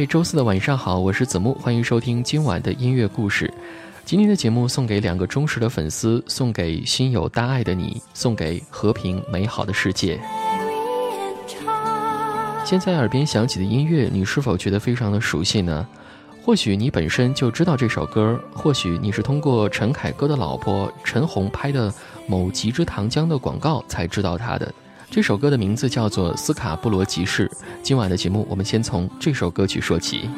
位周四的晚上好，我是子木，欢迎收听今晚的音乐故事。今天的节目送给两个忠实的粉丝，送给心有大爱的你，送给和平美好的世界。现在耳边响起的音乐，你是否觉得非常的熟悉呢？或许你本身就知道这首歌，或许你是通过陈凯歌的老婆陈红拍的某极之糖浆的广告才知道它的。这首歌的名字叫做《斯卡布罗集市》。今晚的节目，我们先从这首歌曲说起。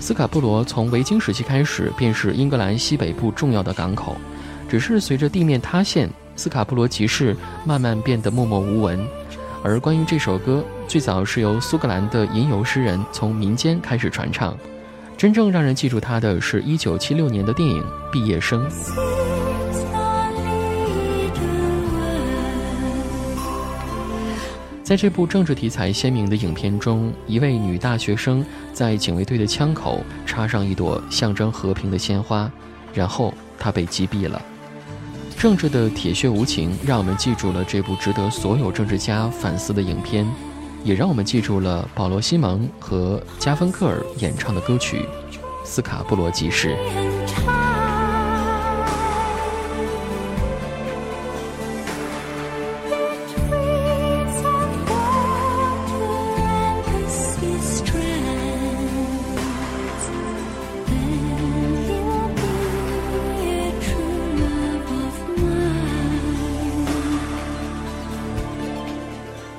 斯卡布罗从维京时期开始便是英格兰西北部重要的港口，只是随着地面塌陷，斯卡布罗集市慢慢变得默默无闻。而关于这首歌，最早是由苏格兰的吟游诗人从民间开始传唱。真正让人记住他的是一九七六年的电影《毕业生》。在这部政治题材鲜明的影片中，一位女大学生在警卫队的枪口插上一朵象征和平的鲜花，然后她被击毙了。政治的铁血无情，让我们记住了这部值得所有政治家反思的影片。也让我们记住了保罗·西蒙和加芬克尔演唱的歌曲《斯卡布罗集市》。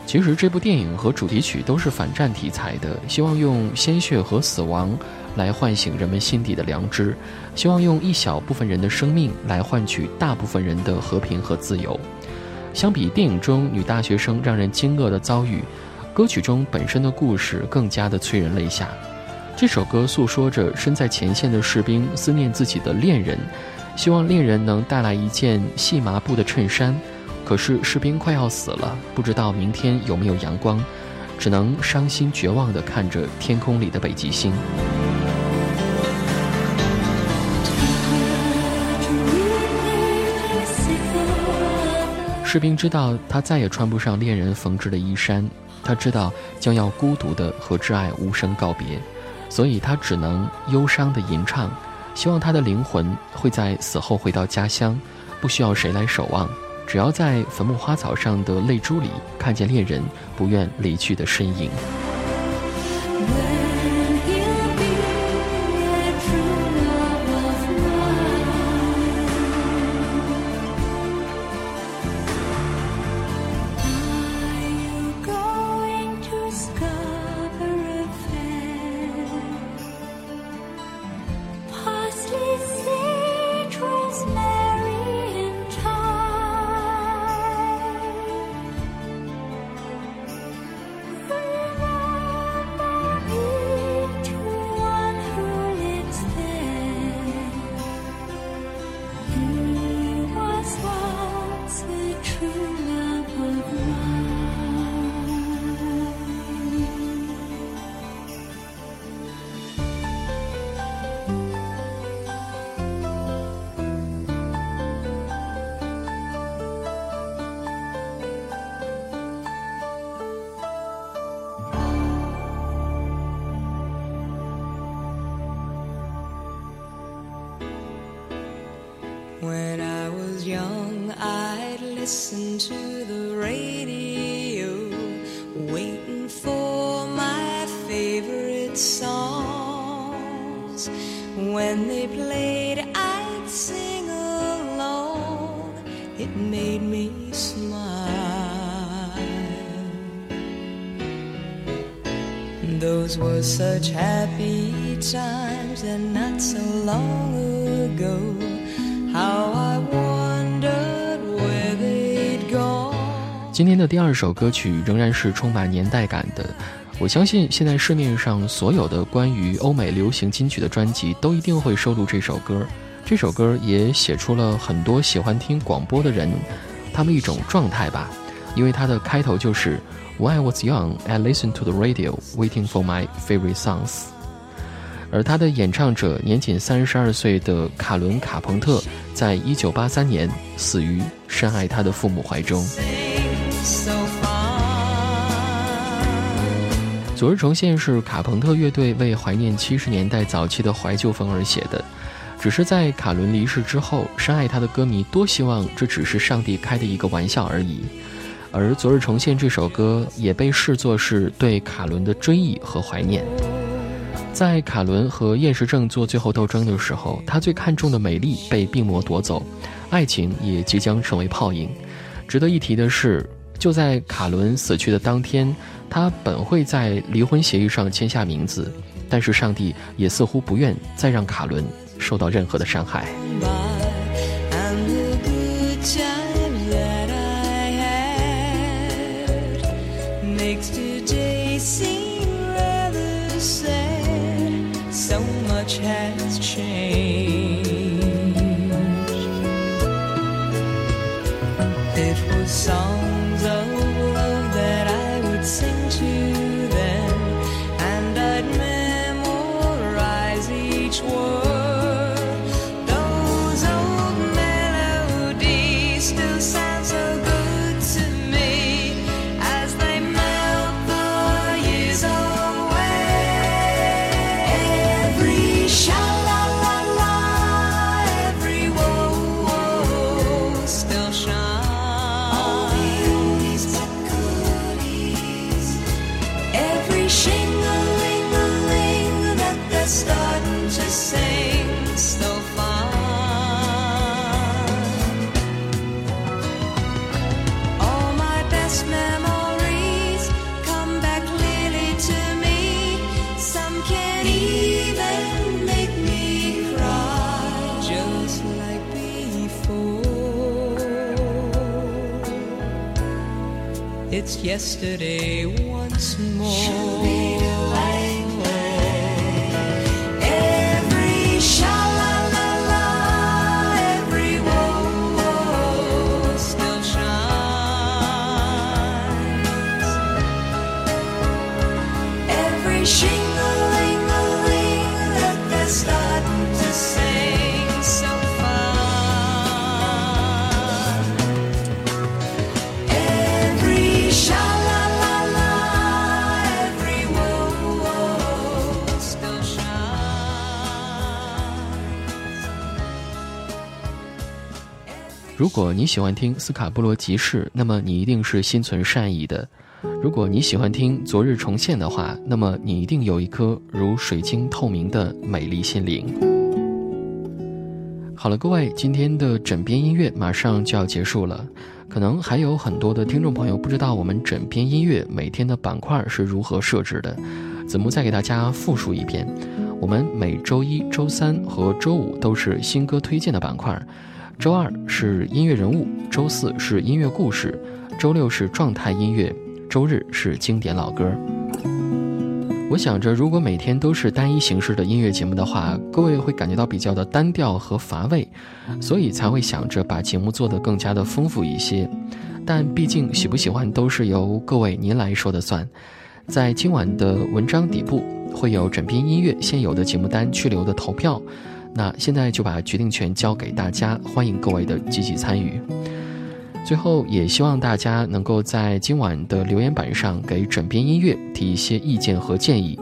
其实这部电影和主题曲都是反战题材的，希望用鲜血和死亡来唤醒人们心底的良知，希望用一小部分人的生命来换取大部分人的和平和自由。相比电影中女大学生让人惊愕的遭遇，歌曲中本身的故事更加的催人泪下。这首歌诉说着身在前线的士兵思念自己的恋人，希望恋人能带来一件细麻布的衬衫。可是士兵快要死了，不知道明天有没有阳光，只能伤心绝望地看着天空里的北极星。士兵知道他再也穿不上恋人缝制的衣衫，他知道将要孤独地和挚爱无声告别，所以他只能忧伤地吟唱，希望他的灵魂会在死后回到家乡，不需要谁来守望。只要在坟墓花草上的泪珠里看见恋人不愿离去的身影。When they played, I'd sing along. It made me smile. Those were such happy times, and not so long ago. How I wondered where they'd gone. 今天的第二首歌曲仍然是充满年代感的。我相信现在市面上所有的关于欧美流行金曲的专辑都一定会收录这首歌。这首歌也写出了很多喜欢听广播的人他们一种状态吧，因为它的开头就是 When I was young, I listened to the radio, waiting for my favorite songs。而他的演唱者年仅三十二岁的卡伦·卡彭特，在一九八三年死于深爱他的父母怀中。昨日重现是卡朋特乐队为怀念七十年代早期的怀旧风而写的，只是在卡伦离世之后，深爱他的歌迷多希望这只是上帝开的一个玩笑而已。而昨日重现这首歌也被视作是对卡伦的追忆和怀念。在卡伦和厌食症做最后斗争的时候，他最看重的美丽被病魔夺走，爱情也即将成为泡影。值得一提的是。就在卡伦死去的当天，他本会在离婚协议上签下名字，但是上帝也似乎不愿再让卡伦受到任何的伤害。It's yesterday once more. “如果你喜欢听斯卡布罗集市，那么你一定是心存善意的；如果你喜欢听昨日重现的话，那么你一定有一颗如水晶透明的美丽心灵。”好了，各位，今天的枕边音乐马上就要结束了。可能还有很多的听众朋友不知道我们枕边音乐每天的板块是如何设置的，子木再给大家复述一遍：我们每周一、周三和周五都是新歌推荐的板块，周二是音乐人物，周四是音乐故事，周六是状态音乐，周日是经典老歌。我想着，如果每天都是单一形式的音乐节目的话，各位会感觉到比较的单调和乏味，所以才会想着把节目做得更加的丰富一些。但毕竟喜不喜欢都是由各位您来说的算。在今晚的文章底部会有枕边音乐现有的节目单去留的投票，那现在就把决定权交给大家，欢迎各位的积极参与。最后，也希望大家能够在今晚的留言板上给枕边音乐提一些意见和建议，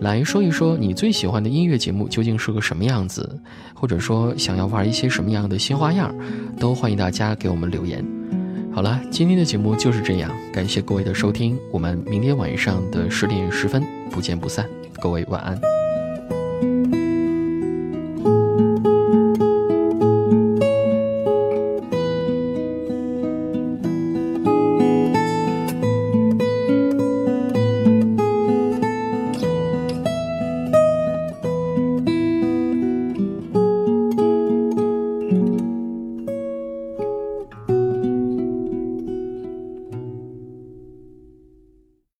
来说一说你最喜欢的音乐节目究竟是个什么样子，或者说想要玩一些什么样的新花样，都欢迎大家给我们留言。好了，今天的节目就是这样，感谢各位的收听，我们明天晚上的十点十分不见不散，各位晚安。